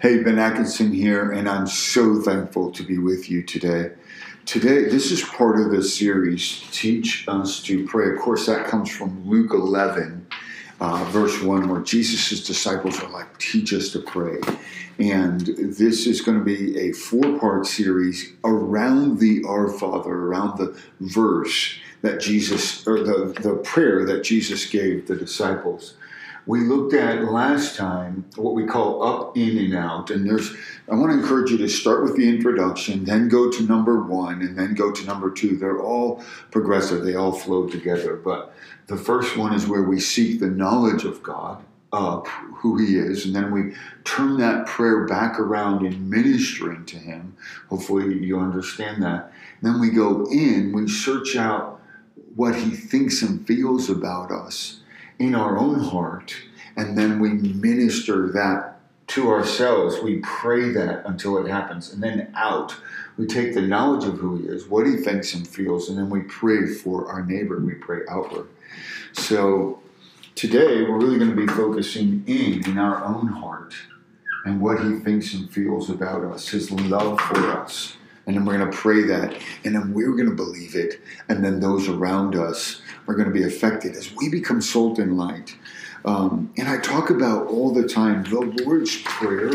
Hey, Ben Atkinson here, and I'm so thankful to be with you today. Today, this is part of the series, Teach Us to Pray. Of course, that comes from Luke 11, uh, verse 1, where Jesus' disciples are like, Teach us to pray. And this is going to be a four part series around the Our Father, around the verse that Jesus, or the, the prayer that Jesus gave the disciples we looked at last time what we call up, in, and out. And there's, I want to encourage you to start with the introduction, then go to number one, and then go to number two. They're all progressive, they all flow together. But the first one is where we seek the knowledge of God. Who he is, and then we turn that prayer back around in ministering to him. Hopefully, you understand that. And then we go in, we search out what he thinks and feels about us in our own heart, and then we minister that to ourselves. We pray that until it happens, and then out. We take the knowledge of who He is, what He thinks and feels, and then we pray for our neighbor. We pray outward. So today we're really going to be focusing in in our own heart and what He thinks and feels about us, His love for us. And then we're going to pray that, and then we're going to believe it, and then those around us are going to be affected as we become salt and light. Um, and I talk about all the time the Lord's Prayer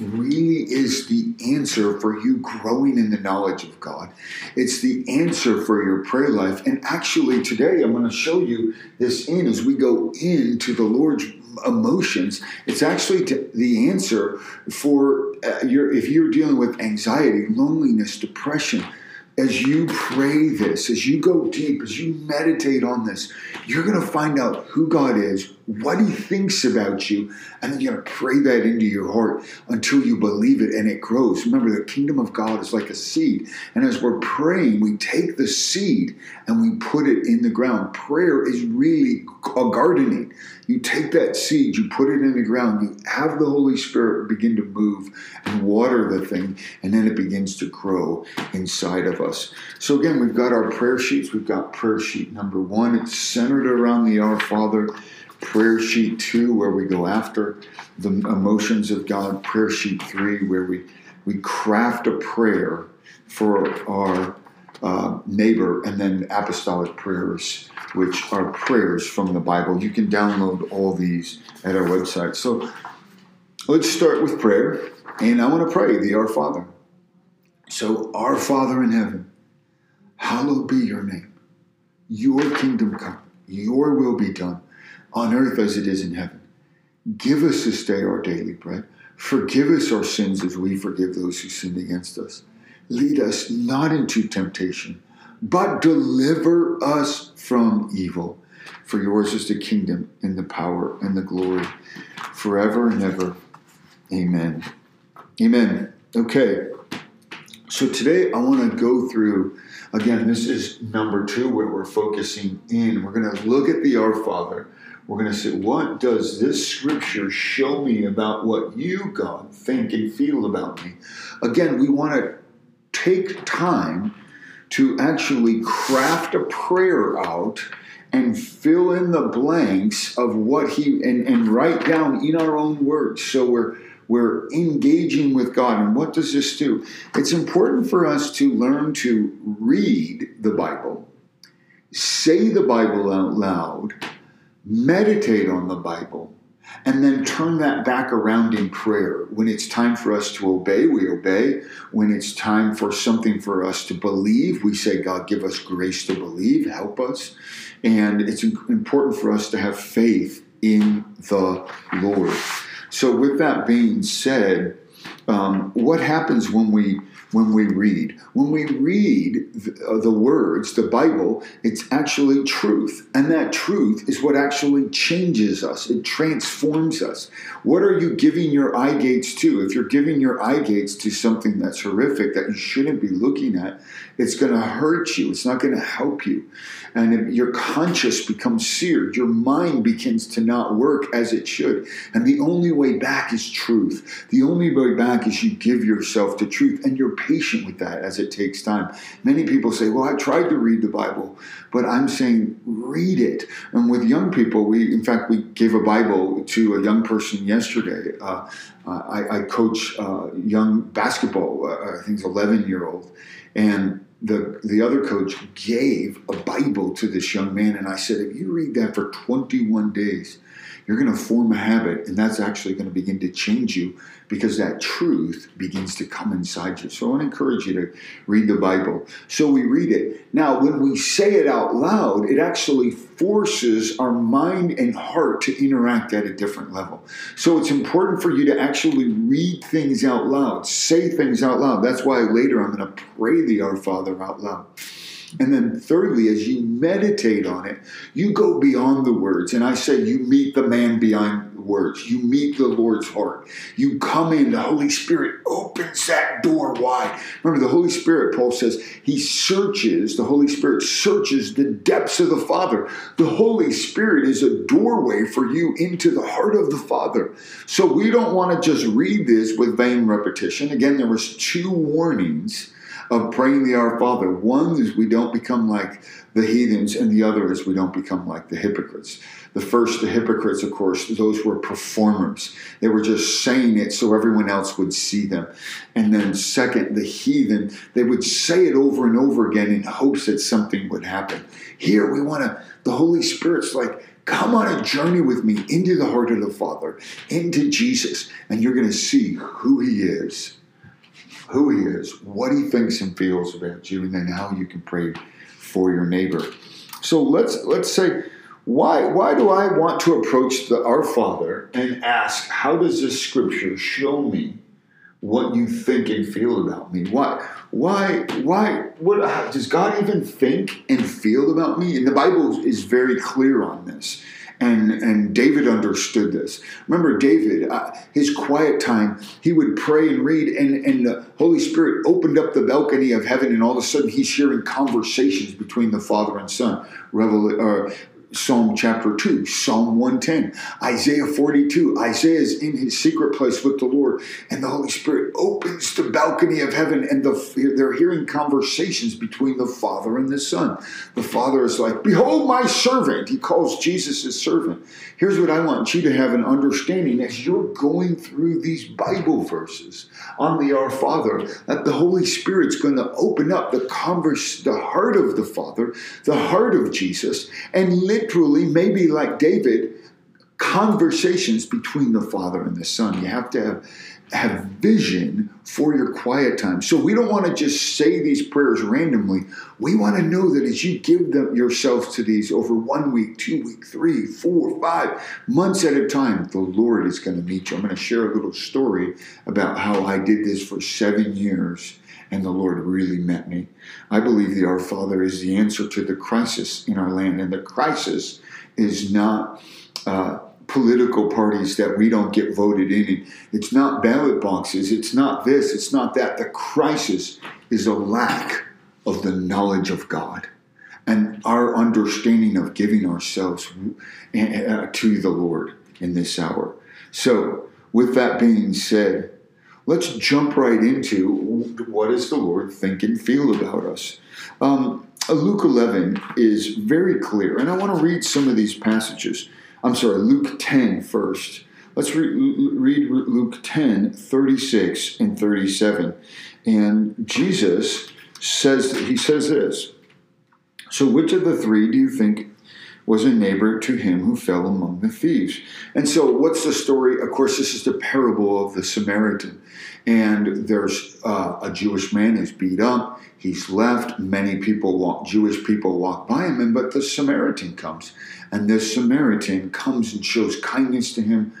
really is the answer for you growing in the knowledge of God. It's the answer for your prayer life. And actually, today I'm going to show you this in as we go into the Lord's emotions. It's actually the answer for uh, your if you're dealing with anxiety, loneliness, depression as you pray this, as you go deep, as you meditate on this, you're going to find out who God is, what He thinks about you, and then you're going to pray that into your heart until you believe it and it grows. Remember, the kingdom of God is like a seed. And as we're praying, we take the seed and we put it in the ground. Prayer is really a gardening. You take that seed, you put it in the ground, you have the Holy Spirit begin to move and water the thing, and then it begins to grow inside of us. So, again, we've got our prayer sheets. We've got prayer sheet number one, it's centered around the Our Father. Prayer sheet two, where we go after the emotions of God. Prayer sheet three, where we, we craft a prayer for our uh, neighbor, and then apostolic prayers, which are prayers from the Bible. You can download all these at our website. So let's start with prayer, and I want to pray the Our Father. So, Our Father in heaven, hallowed be your name. Your kingdom come, your will be done on earth as it is in heaven. Give us this day our daily bread. Forgive us our sins as we forgive those who sinned against us lead us not into temptation, but deliver us from evil. For yours is the kingdom and the power and the glory forever and ever. Amen. Amen. Okay. So today I want to go through, again, this is number two where we're focusing in. We're going to look at the Our Father. We're going to say, what does this scripture show me about what you, God, think and feel about me? Again, we want to take time to actually craft a prayer out and fill in the blanks of what he and, and write down in our own words so we're we're engaging with God. And what does this do? It's important for us to learn to read the Bible, say the Bible out loud, meditate on the Bible, and then turn that back around in prayer. When it's time for us to obey, we obey. When it's time for something for us to believe, we say, God, give us grace to believe, help us. And it's important for us to have faith in the Lord. So, with that being said, um, what happens when we when we read. When we read the, uh, the, words, the Bible, it's actually truth. And that truth is what actually changes us, it transforms us. What are you giving your eye gates to? If you're giving your eye gates to something that's horrific that you shouldn't be looking at, it's going to hurt you, it's not going to help you. And your conscience becomes seared, your mind begins to not work as it should. And the only way back is truth. The only way back is you give yourself to truth, and your patient with that as it takes time. Many people say, Well, I tried to read the Bible, but I'm saying read it. And with young people, we, in fact, we gave a Bible to a young person yesterday. Uh, I, I, coach uh, young basketball, uh, I think it's 11 year old. And the the other coach gave a Bible to this young man, and I said, if you read that for 21 days, you're going to form a habit, and that's actually going to begin to change you because that truth begins to come inside you. So I want to encourage you to read the Bible. So we read it. Now, when we say it out loud, it actually forces our mind and heart to interact at a different level. So it's important for you to actually read things out loud, say things out loud. That's why later I'm going to pray the Our Father out loud. And then, thirdly, as you meditate on it, you go beyond the words. And I say, you meet the man behind the words. You meet the Lord's heart. You come in, the Holy Spirit opens that door wide. Remember, the Holy Spirit, Paul says, he searches, the Holy Spirit searches the depths of the Father. The Holy Spirit is a doorway for you into the heart of the Father. So we don't want to just read this with vain repetition. Again, there was two warnings of praying the Our Father. One is we don't become like the heathens, and the other is we don't become like the hypocrites. The first, the hypocrites, of course, those were performers. They were just saying it so everyone else would see them. And then, second, the heathen, they would say it over and over again in hopes that something would happen. Here, we want to, the Holy Spirit's like, come on a journey with me into the heart of the Father, into Jesus, and you're going to see who He is who he is, what he thinks and feels about you, and then how you can pray for your neighbor. So let's let's say why why do I want to approach the Our Father and ask how does this scripture show me what you think and feel about me? Why why why what does God even think and feel about me? And the Bible is very clear on this. And, and David understood this. Remember, David, uh, his quiet time, he would pray and read, and, and the Holy Spirit opened up the balcony of heaven, and all of a sudden he's hearing conversations between the Father and Son. Revel- uh, Psalm chapter 2, Psalm 110, Isaiah 42. Isaiah is in his secret place with the Lord, and the Holy Spirit opens the balcony of heaven, and the, they're hearing conversations between the Father and the Son. The Father is like, Behold my servant. He calls Jesus his servant. Here's what I want you to have an understanding as you're going through these Bible verses on the Our Father, that the Holy Spirit's going to open up the converse, the heart of the Father, the heart of Jesus, and literally, maybe like David, conversations between the Father and the Son. You have to have have vision for your quiet time. So we don't want to just say these prayers randomly. We want to know that as you give them yourself to these over one week, two week, three, four, five months at a time, the Lord is going to meet you. I'm going to share a little story about how I did this for seven years and the Lord really met me. I believe the Our Father is the answer to the crisis in our land, and the crisis is not. Uh, political parties that we don't get voted in. It's not ballot boxes. It's not this. It's not that. The crisis is a lack of the knowledge of God and our understanding of giving ourselves uh, to the Lord in this hour. So, with that being said, let's jump right into what does the Lord think and feel about us. Um, Luke 11 is very clear, and I want to read some of these passages. I'm sorry, Luke 10 first. Let's re- read Luke 10, 36 and 37. And Jesus says, he says this. So which of the three do you think was a neighbor to him who fell among the thieves? And so what's the story? Of course, this is the parable of the Samaritan. And there's uh, a Jewish man who's beat up. He's left. Many people walk, Jewish people walk by him, and but the Samaritan comes, and this Samaritan comes and shows kindness to him.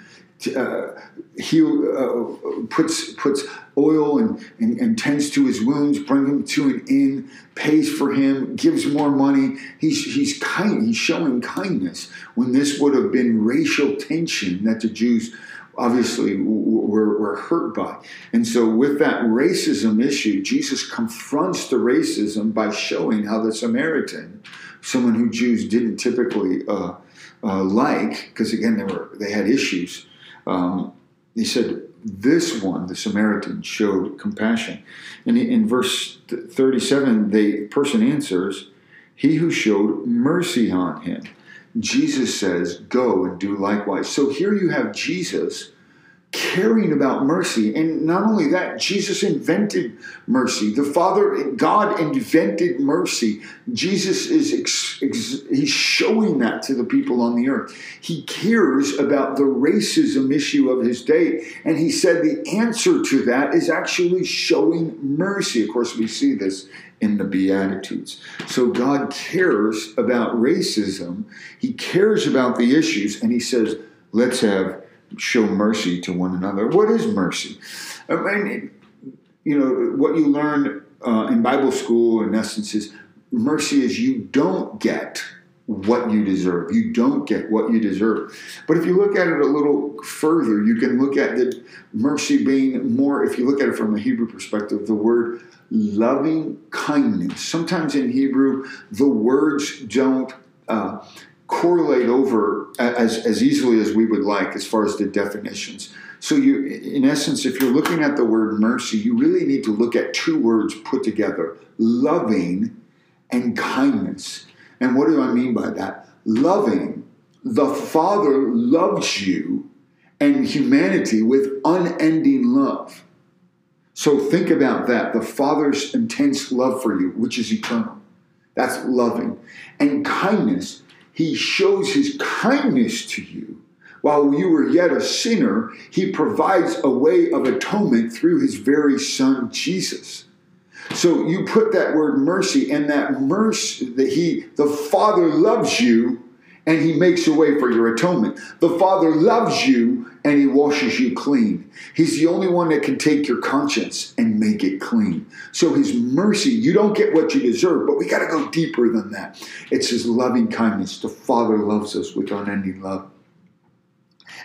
Uh, he uh, puts puts oil and, and, and, tends to his wounds, brings him to an inn, pays for him, gives more money. He's he's kind. He's showing kindness when this would have been racial tension that the Jews obviously were, were hurt by. And so, with that racism issue, Jesus confronts the racism by showing how the Samaritan, someone who Jews didn't typically uh, uh, like, because again they were they had issues. Um, he said, this one, the Samaritan, showed compassion. And in verse 37, the person answers, He who showed mercy on him. Jesus says, Go and do likewise. So here you have Jesus caring about mercy. And not only that, Jesus invented mercy. The Father, God invented mercy. Jesus is ex, ex, he's showing that to the people on the earth. He cares about the racism issue of his day. And he said the answer to that is actually showing mercy. Of course, we see this in the Beatitudes. So God cares about racism. He cares about the issues, and he says, let's have show mercy to one another. What is mercy? I mean, you know, what you learn uh, in Bible school, in essence, is mercy is you don't get what you deserve. You don't get what you deserve. But if you look at it a little further, you can look at the mercy being more, if you look at it from a Hebrew perspective, the word loving kindness. Sometimes in Hebrew, the words don't uh, correlate over as, as easily as we would like as far as the definitions. So, you, in essence, if you're looking at the word mercy, you really need to look at two words put together loving and kindness. And what do I mean by that? Loving, the Father loves you and humanity with unending love. So, think about that the Father's intense love for you, which is eternal. That's loving. And kindness, he shows his kindness to you. While you were yet a sinner, he provides a way of atonement through his very son, Jesus. So you put that word mercy and that mercy that he, the Father loves you and he makes a way for your atonement. The Father loves you and he washes you clean. He's the only one that can take your conscience and make it clean. So his mercy, you don't get what you deserve, but we got to go deeper than that. It's his loving kindness. The Father loves us with unending love.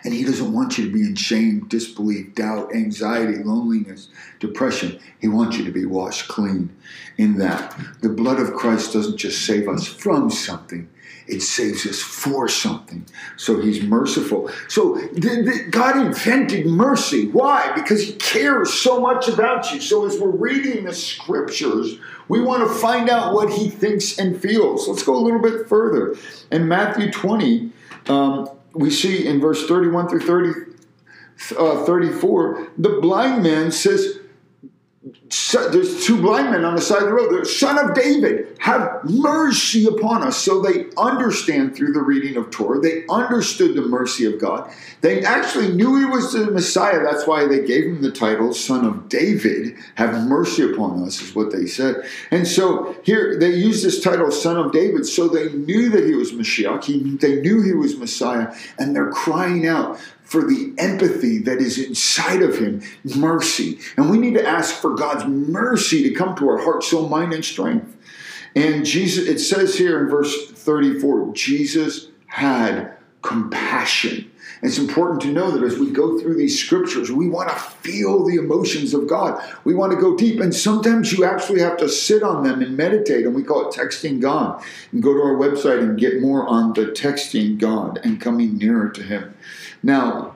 And he doesn't want you to be in shame, disbelief, doubt, anxiety, loneliness, depression. He wants you to be washed clean in that. The blood of Christ doesn't just save us from something, it saves us for something. So he's merciful. So the, the, God invented mercy. Why? Because he cares so much about you. So as we're reading the scriptures, we want to find out what he thinks and feels. Let's go a little bit further. In Matthew 20, um, we see in verse 31 through 30, uh, 34, the blind man says, there's two blind men on the side of the road. The son of David, have mercy upon us. So they understand through the reading of Torah. They understood the mercy of God. They actually knew he was the Messiah. That's why they gave him the title, Son of David. Have mercy upon us, is what they said. And so here they use this title, Son of David. So they knew that he was Mashiach. He, they knew he was Messiah. And they're crying out, for the empathy that is inside of him, mercy. And we need to ask for God's mercy to come to our heart, soul, mind, and strength. And Jesus, it says here in verse 34, Jesus had compassion. It's important to know that as we go through these scriptures, we want to feel the emotions of God. We want to go deep. And sometimes you actually have to sit on them and meditate. And we call it texting God. And go to our website and get more on the texting God and coming nearer to Him. Now,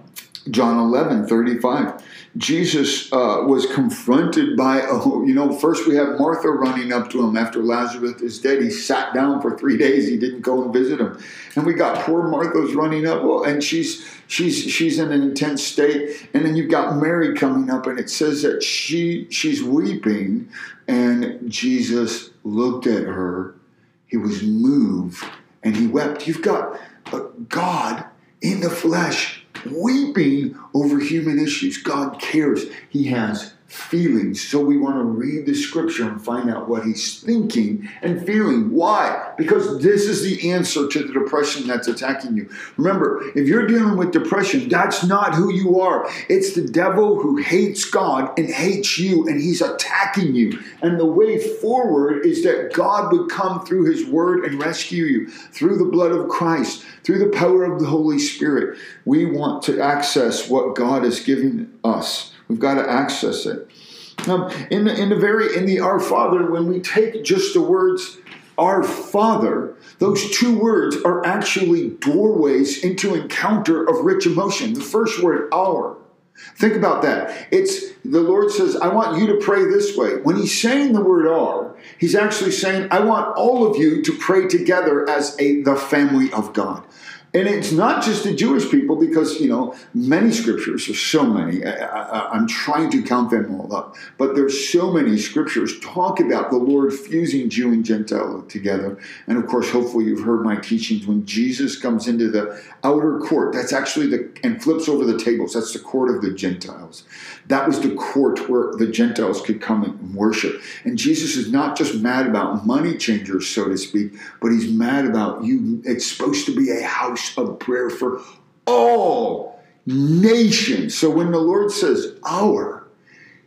John 11, 35. Jesus uh, was confronted by, oh, you know, first we have Martha running up to him after Lazarus is dead. He sat down for three days. He didn't go and visit him. And we got poor Martha's running up, well, and she's she's she's in an intense state. And then you've got Mary coming up, and it says that she she's weeping, and Jesus looked at her. He was moved, and he wept. You've got uh, God in the flesh, weeping over human issues. God cares. He has feelings. So we want to read the scripture and find out what he's thinking and feeling. Why? Because this is the answer to the depression that's attacking you. Remember, if you're dealing with depression, that's not who you are. It's the devil who hates God and hates you, and he's attacking you. And the way forward is that God would come through his word and rescue you through the blood of Christ, through the power of the Holy Spirit. We want to access what God is giving us. We've got to access it. In the in the very in the Our Father, when we take just the words Our Father, those two words are actually doorways into encounter of rich emotion. The first word, Our. Think about that. It's the Lord says, I want you to pray this way. When he's saying the word are, he's actually saying, I want all of you to pray together as a the family of God. And it's not just the Jewish people because, you know, many scriptures, there's so many, I, am trying to count them all up, but there's so many scriptures talk about the Lord fusing Jew and Gentile together. And of course, hopefully you've heard my teachings when Jesus comes into the outer court, that's actually the, and flips over the tables, that's the court of the Gentiles. That was the court where the Gentiles could come and worship. And Jesus is not just mad about money changers, so to speak, but he's mad about you. It's supposed to be a house of prayer for all nations. So when the Lord says our,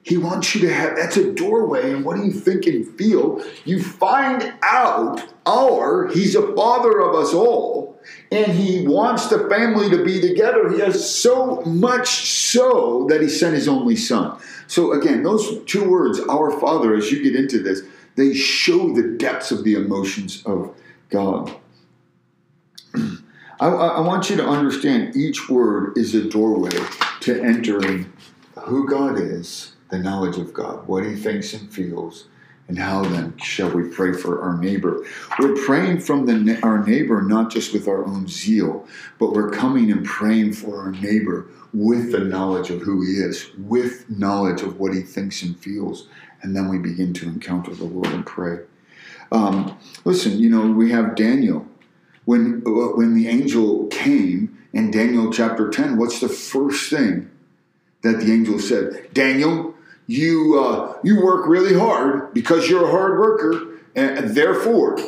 he wants you to have that's a doorway. And what do you think and feel? You find out our, he's a father of us all, and he wants the family to be together. He has so much so that he sent his only son. So again, those two words, our father, as you get into this, they show the depths of the emotions of God. I, I, want you to understand each word is a doorway to entering who God is, the knowledge of God, what He thinks and feels, and how then shall we pray for our neighbor? We're praying from the, our neighbor not just with our own zeal, but we're coming and praying for our neighbor with the knowledge of who he is, with knowledge of what he thinks and feels, and then we begin to encounter the Lord and pray. Um, listen, you know, we have Daniel when uh, when the angel came in Daniel chapter 10, what's the first thing that the angel said? Daniel, you uh, you work really hard because you're a hard worker, and therefore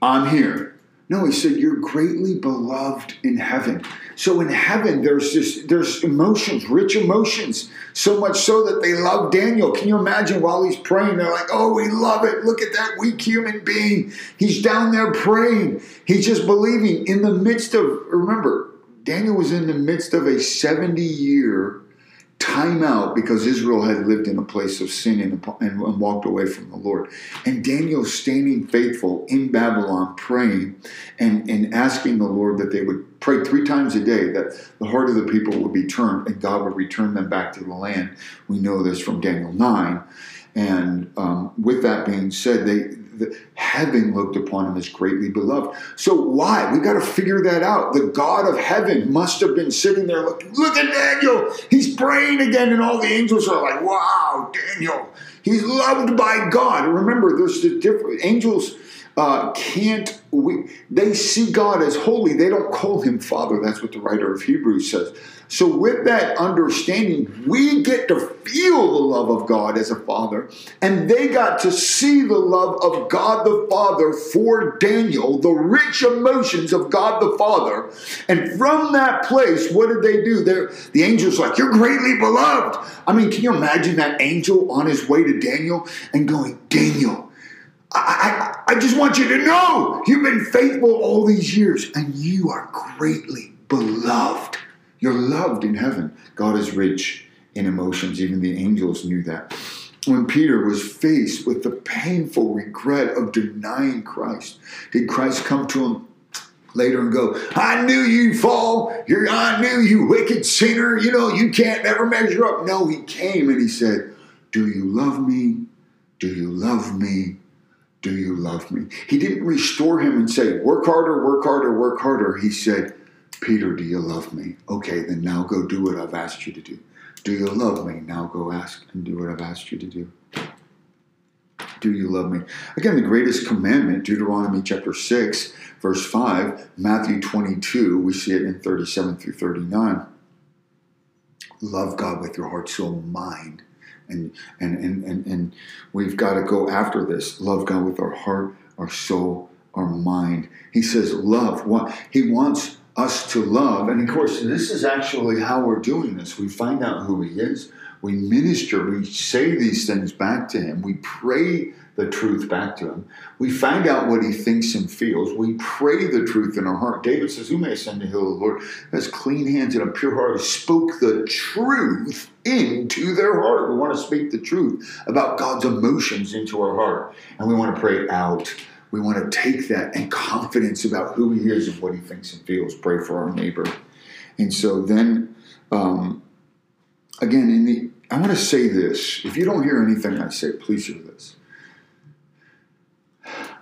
I'm here. No, he said, You're greatly beloved in heaven. So in heaven, there's this, there's emotions, rich emotions, so much so that they love Daniel. Can you imagine while he's praying? They're like, Oh, we love it. Look at that weak human being. He's down there praying. He's just believing in the midst of, remember, Daniel was in the midst of a 70 year time out because Israel had lived in a place of sin and, and, walked away from the Lord. And Daniel standing faithful in Babylon, praying and, and asking the Lord that they would pray three times a day that the heart of the people would be turned and God would return them back to the land. We know this from Daniel 9. And um, with that being said, they the, heaven looked upon him as greatly beloved. So why? We've got to figure that out. The God of heaven must have been sitting there looking, look at Daniel. He's praying again, and all the angels are like, wow, Daniel. He's loved by God. Remember, there's the different angels uh, can't we they see God as holy. They don't call him Father. That's what the writer of Hebrews says. So, with that understanding, we get to feel the love of God as a father, and they got to see the love of God the Father for Daniel, the rich emotions of God the Father. And from that place, what did they do? They're, the angel's like, You're greatly beloved. I mean, can you imagine that angel on his way to Daniel and going, Daniel, I, I, just want you to know you've been faithful all these years and you are greatly beloved. You're loved in heaven. God is rich in emotions. Even the angels knew that. When Peter was faced with the painful regret of denying Christ, did Christ come to him later and go, I knew you'd fall. You're, I knew you wicked sinner. You know, you can't ever measure up. No, he came and he said, Do you love me? Do you love me? Do you love me? He didn't restore him and say, Work harder, work harder, work harder. He said, Peter, do you love me? Okay, then now go do what I've asked you to do. Do you love me? Now go ask and do what I've asked you to do. Do you love me? Again, the greatest commandment, Deuteronomy chapter 6, verse 5, Matthew 22, we see it in 37 through 39. Love God with your heart, soul, mind. And, and, and, and, and we've got to go after this. Love God with our heart, our soul, our mind. He says, love. What He wants us to love. And of course, this is actually how we're doing this. We find out who He is, we minister, we say these things back to Him, we pray the truth back to Him, we find out what He thinks and feels, we pray the truth in our heart. David says, Who may ascend the hill of the Lord? Has clean hands and a pure heart, who spoke the truth into their heart. We want to speak the truth about God's emotions into our heart, and we want to pray out we want to take that and confidence about who he is and what he thinks and feels. Pray for our neighbor. And so then um, again, in the I want to say this. If you don't hear anything I say, please hear this.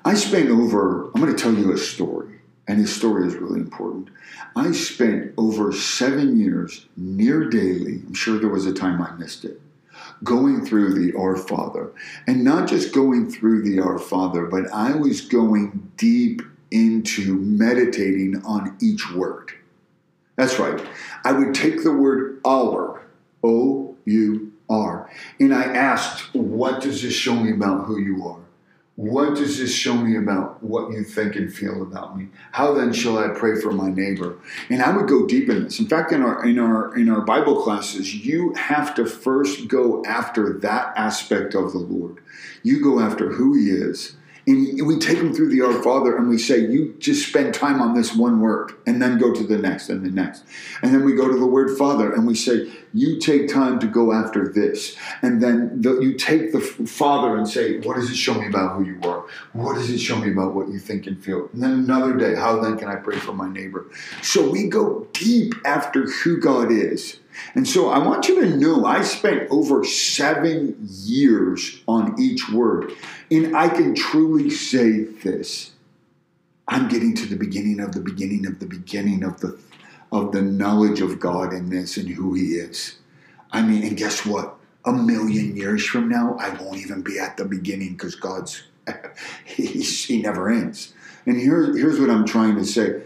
I spent over, I'm going to tell you a story, and this story is really important. I spent over seven years near daily, I'm sure there was a time I missed it, going through the Our Father. And not just going through the Our Father, but I was going deep into meditating on each word. That's right. I would take the word our, O U R, and I asked, What does this show me about who you are? What does this show me about what you think and feel about me? How then shall I pray for my neighbor? And I would go deep in this. In fact, in our in our in our Bible classes, you have to first go after that aspect of the Lord. You go after who he is and we take them through the Our Father and we say, You just spend time on this one word and then go to the next and the next. And then we go to the word Father and we say, You take time to go after this. And then the, you take the Father and say, What does it show me about who you are? What does it show me about what you think and feel? And then another day, How then can I pray for my neighbor? So we go deep after who God is. And so I want you to know I spent over seven years on each word. And I can truly say this. I'm getting to the beginning of the beginning of the beginning of the of the knowledge of God in this and who He is. I mean, and guess what? A million years from now, I won't even be at the beginning because God's he, he never ends. And here, here's what I'm trying to say.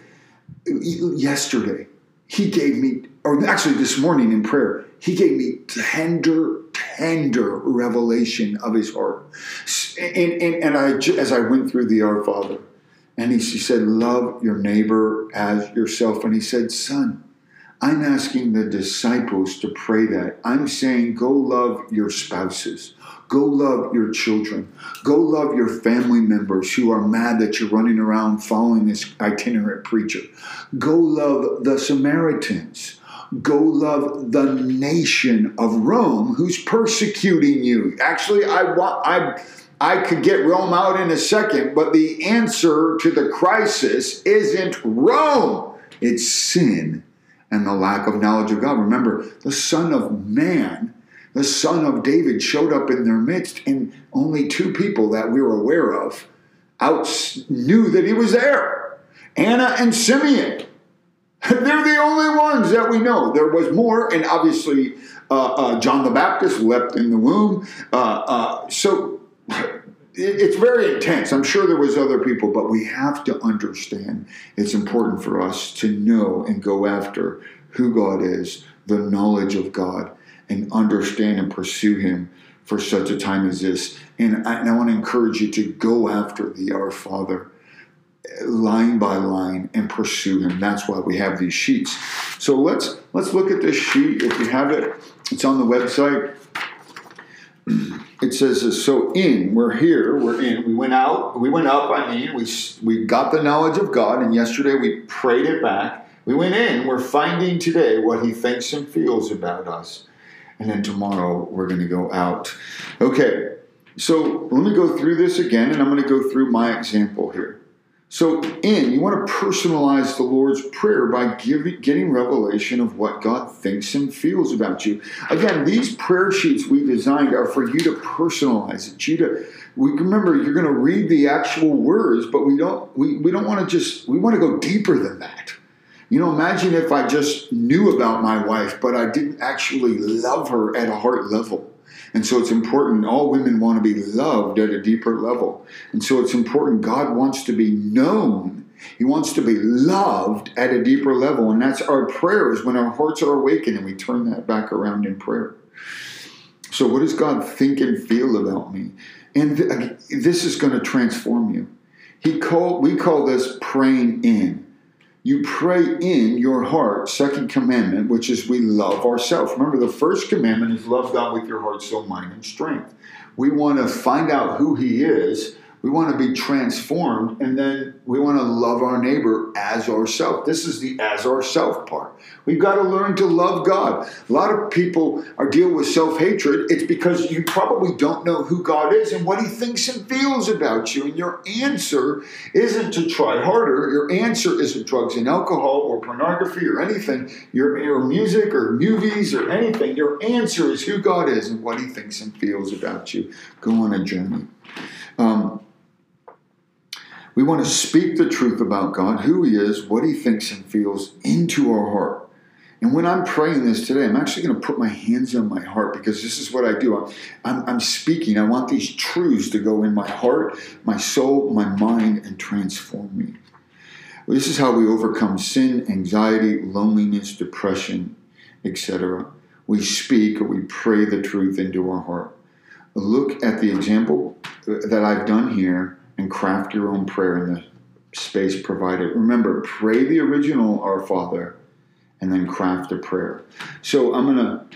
Yesterday, He gave me or actually this morning in prayer, he gave me tender, tender revelation of his heart. And, and, and I, as I went through the Our Father, and he, he said, Love your neighbor as yourself. And he said, Son, I'm asking the disciples to pray that. I'm saying, go love your spouses. Go love your children. Go love your family members who are mad that you're running around following this itinerant preacher. Go love the Samaritans go love the nation of Rome who's persecuting you. Actually, I want I I could get Rome out in a second, but the answer to the crisis isn't Rome. It's sin and the lack of knowledge of God. Remember, the Son of Man, the Son of David, showed up in their midst, and only two people that we were aware of out knew that he was there Anna and Simeon. They're the only ones that we know. There was more, and obviously uh, uh, John the Baptist leapt in the womb. Uh, uh so it's very intense. I'm sure there was other people, but we have to understand it's important for us to know and go after who God is, the knowledge of God, and understand and pursue Him for such a time as this. And I, and I want to encourage you to go after the Our Father line by line and pursue him. That's why we have these sheets. So let's let's look at this sheet. If you have it, it's on the website. It says so in we're here we're in we went out we went up I mean we we got the knowledge of God and yesterday we prayed it back we went in we're finding today what he thinks and feels about us and then tomorrow we're going to go out okay so let me go through this again and I'm going to go through my example here so, in, you want to personalize the Lord's Prayer by giving, getting revelation of what God thinks and feels about you. Again, these prayer sheets we designed are for you to personalize it. You to, we remember you're going to read the actual words, but we don't we, we don't want to just we want to go deeper than that. You know, imagine if I just knew about my wife, but I didn't actually love her at a heart level. And so it's important, all women want to be loved at a deeper level. And so it's important, God wants to be known. He wants to be loved at a deeper level. And that's our prayers when our hearts are awakened and we turn that back around in prayer. So, what does God think and feel about me? And th- uh, this is going to transform you. He call, we call this praying in you pray in your heart, second commandment, which is we love ourselves. Remember, the first commandment is love God with your heart, soul, mind, and strength. We want to find out who He is. We want to be transformed, and then we want to love our neighbor as ourself. This is the as ourself part. We've got to learn to love God. A lot of people are deal with self-hatred. It's because you probably don't know who God is and what he thinks and feels about you. And your answer isn't to try harder. Your answer isn't drugs and alcohol or pornography or anything, your, your music or movies or anything. Your answer is who God is and what he thinks and feels about you. Go on a journey. Um, we want to speak the truth about God, who He is, what He thinks and feels into our heart. And when I'm praying this today, I'm actually going to put my hands on my heart because this is what I do. I'm, I'm, speaking. I want these truths to go in my heart, my soul, my mind, and transform me. This is how we overcome sin, anxiety, loneliness, depression, etc. We speak or we pray the truth into our heart. Look at the example that I've done here and craft your own prayer in the space provided. Remember, pray the original Our Father and then craft a prayer. So I'm going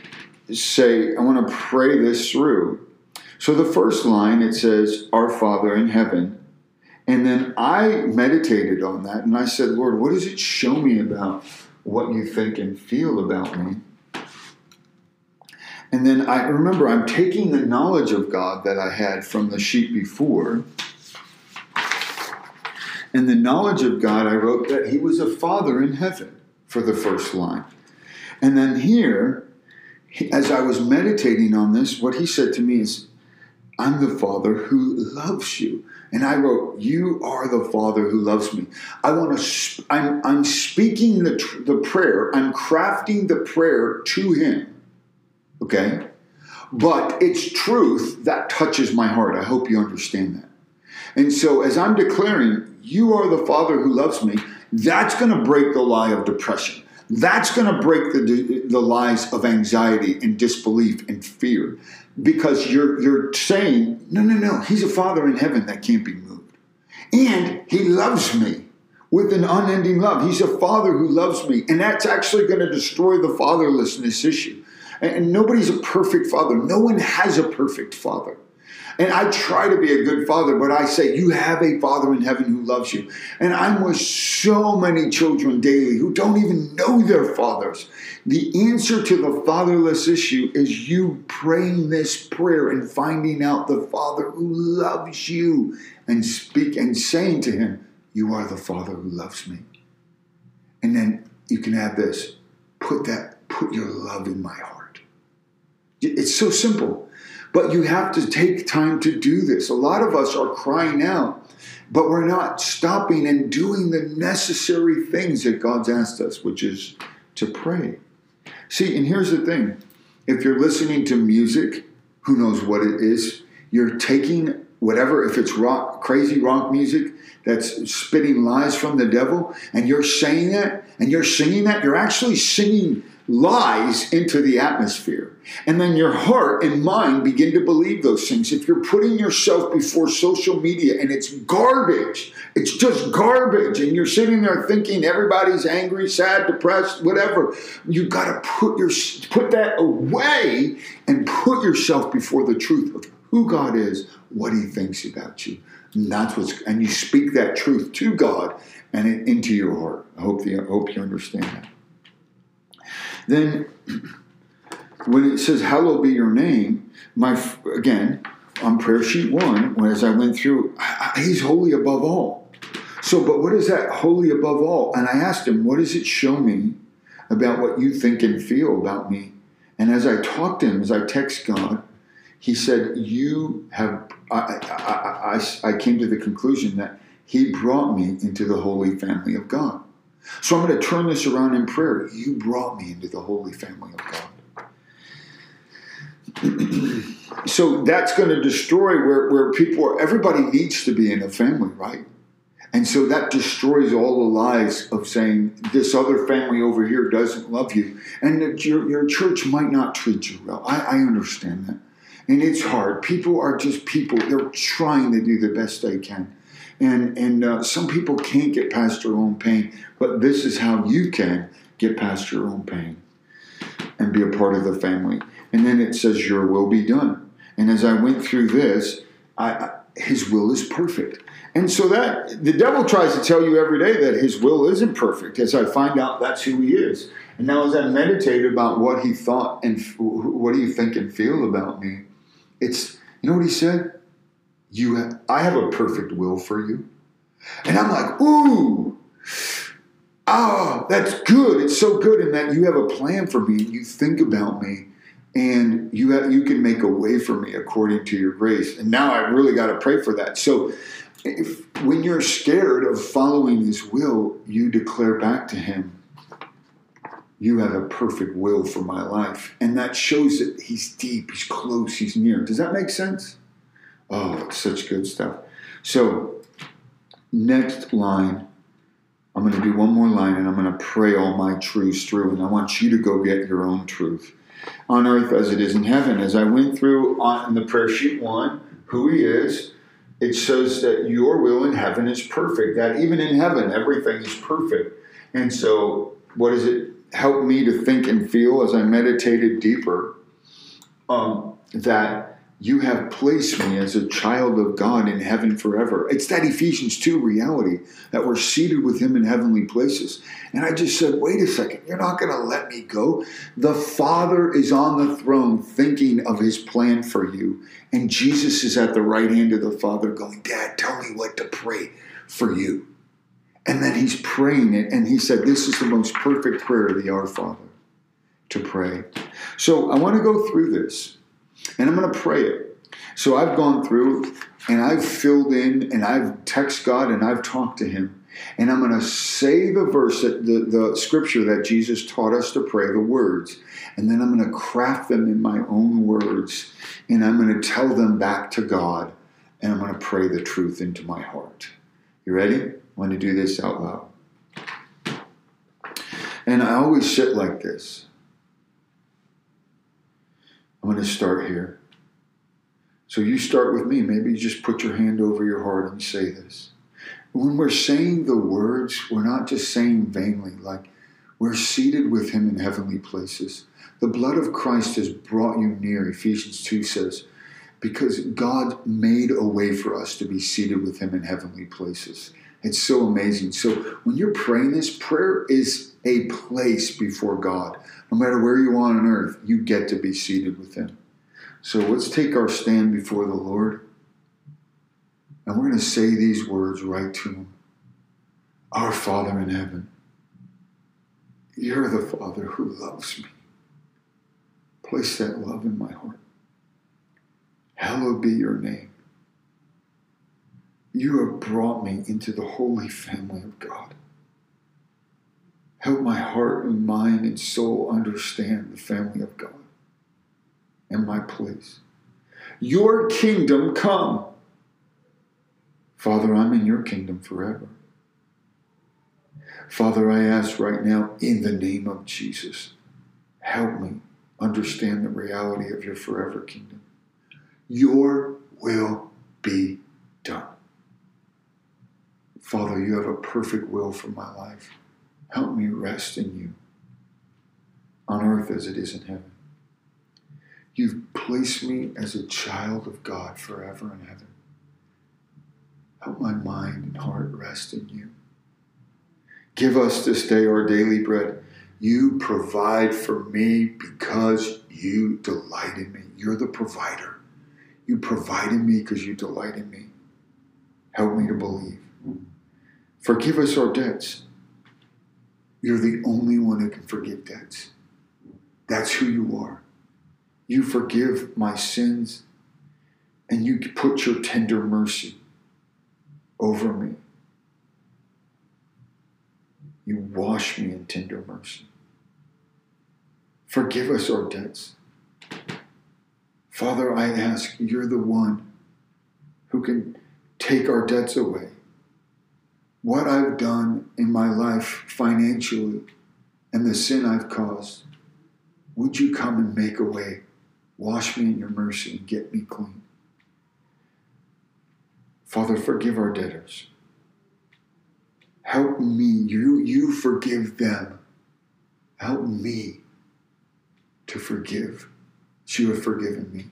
to say, I want to pray this through. So the first line, it says, Our Father in heaven. And then I meditated on that and I said, Lord, what does it show me about what you think and feel about me? And then I remember I'm taking the knowledge of God that I had from the sheet before and the knowledge of God, I wrote that he was a father in heaven for the first line. And then here, as I was meditating on this, what he said to me is, I'm the father who loves you. And I wrote, You are the father who loves me. I want to, I'm, I'm speaking the, the prayer, I'm crafting the prayer to him. Okay? But it's truth that touches my heart. I hope you understand that. And so as I'm declaring, you are the Father who loves me, that's going to break the lie of depression. That's going to break the, the lies of anxiety and disbelief and fear because you're, you're saying, no, no, no, He's a Father in heaven that can't be moved. And He loves me with an unending love. He's a Father who loves me. And that's actually going to destroy the fatherlessness issue. And nobody's a perfect father. No one has a perfect father. And I try to be a good father, but I say, You have a father in heaven who loves you. And I'm with so many children daily who don't even know their fathers. The answer to the fatherless issue is you praying this prayer and finding out the father who loves you and speak and saying to him, You are the father who loves me. And then you can add this put that, put your love in my heart. It's so simple. But you have to take time to do this. A lot of us are crying out, but we're not stopping and doing the necessary things that God's asked us, which is to pray. See, and here's the thing if you're listening to music, who knows what it is, you're taking whatever, if it's rock, crazy rock music that's spitting lies from the devil, and you're saying that and you're singing that, you're actually singing lies into the atmosphere. And then your heart and mind begin to believe those things. If you're putting yourself before social media and it's garbage, it's just garbage, and you're sitting there thinking everybody's angry, sad, depressed, whatever, you've got to put your put that away and put yourself before the truth of who God is, what He thinks about you. And that's what's and you speak that truth to God and into your heart. I hope the, I hope you understand that. Then, when it says, Hallowed be your name, my again, on prayer sheet one, as I went through, I, I, he's holy above all. So, but what is that holy above all? And I asked him, What does it show me about what you think and feel about me? And as I talked to him, as I text God, he said, You have, I, I, I, I came to the conclusion that he brought me into the holy family of God. So I'm going to turn this around in prayer. You brought me into the holy family of God. so that's going to destroy where, where people are, everybody needs to be in a family, right? And so that destroys all the lies of saying this other family over here doesn't love you. And your, your church might not treat you well. I, I understand that. And it's hard. People are just people. They're trying to do the best they can. And, and uh, some people can't get past their own pain, but this is how you can get past your own pain and be a part of the family. And then it says, Your will be done. And as I went through this, I, his will is perfect. And so that the devil tries to tell you every day that his will isn't perfect as I find out that's who he is. And now as I meditate about what he thought and what do you think and feel about me, it's you know what he said? You I have a perfect will for you. And I'm like, ooh, ah, that's good. It's so good in that you have a plan for me. You think about me and you have, you can make a way for me according to your grace. And now I really got to pray for that. So if, when you're scared of following his will, you declare back to him, you have a perfect will for my life. And that shows that he's deep, he's close, he's near. Does that make sense? Oh, it's such good stuff. So, next line, I'm going to do one more line and I'm going to pray all my truths through. And I want you to go get your own truth on earth as it is in heaven. As I went through on the prayer sheet one, who he is, it says that your will in heaven is perfect, that even in heaven, everything is perfect. And so, what does it help me to think and feel as I meditated deeper? Um, that you have placed me as a child of God in heaven forever. It's that Ephesians 2 reality that we're seated with Him in heavenly places. And I just said, wait a second, you're not going to let me go. The Father is on the throne thinking of His plan for you. And Jesus is at the right hand of the Father going, Dad, tell me what to pray for you. And then He's praying it. And He said, This is the most perfect prayer of the Our Father to pray. So I want to go through this and I'm going to pray it. So I've gone through and I've filled in and I've texted God and I've talked to Him. And I'm going to say the verse, that, the, the scripture that Jesus taught us to pray, the words. And then I'm going to craft them in my own words. And I'm going to tell them back to God. And I'm going to pray the truth into my heart. You ready? I want to do this out loud. And I always sit like this. I'm going to start here. So you start with me. Maybe you just put your hand over your heart and say this. When we're saying the words, we're not just saying vainly, like we're seated with Him in heavenly places. The blood of Christ has brought you near, Ephesians 2 says, because God made a way for us to be seated with Him in heavenly places. It's so amazing. So when you're praying this, prayer is a place before God. No matter where you are on earth, you get to be seated with Him. So let's take our stand before the Lord. And we're going to say these words right to Him Our Father in heaven, you're the Father who loves me. Place that love in my heart. Hallowed be your name. You have brought me into the holy family of God. Help my heart and mind and soul understand the family of God and my place. Your kingdom come. Father, I'm in your kingdom forever. Father, I ask right now in the name of Jesus, help me understand the reality of your forever kingdom. Your will be done. Father, you have a perfect will for my life. Help me rest in you on earth as it is in heaven. You've placed me as a child of God forever in heaven. Help my mind and heart rest in you. Give us this day our daily bread. You provide for me because you delight in me. You're the provider. You provide in me because you delight in me. Help me to believe. Forgive us our debts. You're the only one who can forgive debts. That's who you are. You forgive my sins and you put your tender mercy over me. You wash me in tender mercy. Forgive us our debts. Father, I ask, you're the one who can take our debts away what I've done in my life financially and the sin I've caused, would you come and make a way? Wash me in your mercy and get me clean. Father, forgive our debtors. Help me. You, you forgive them. Help me to forgive as you have forgiven me.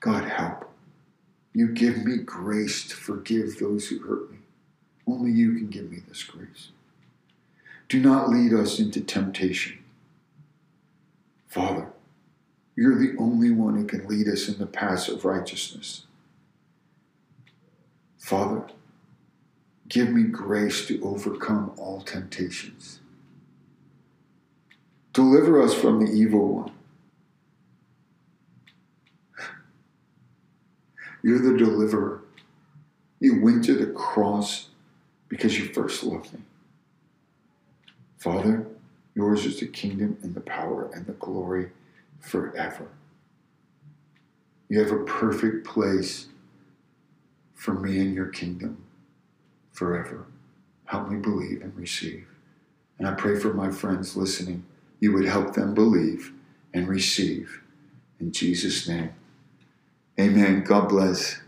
God, help. You give me grace to forgive those who hurt me. Only you can give me this grace. Do not lead us into temptation. Father, you're the only one who can lead us in the paths of righteousness. Father, give me grace to overcome all temptations. Deliver us from the evil one. You're the deliverer. You went to the cross because you first loved me. Father, yours is the kingdom and the power and the glory forever. You have a perfect place for me in your kingdom forever. Help me believe and receive. And I pray for my friends listening, you would help them believe and receive. In Jesus' name, amen. God bless.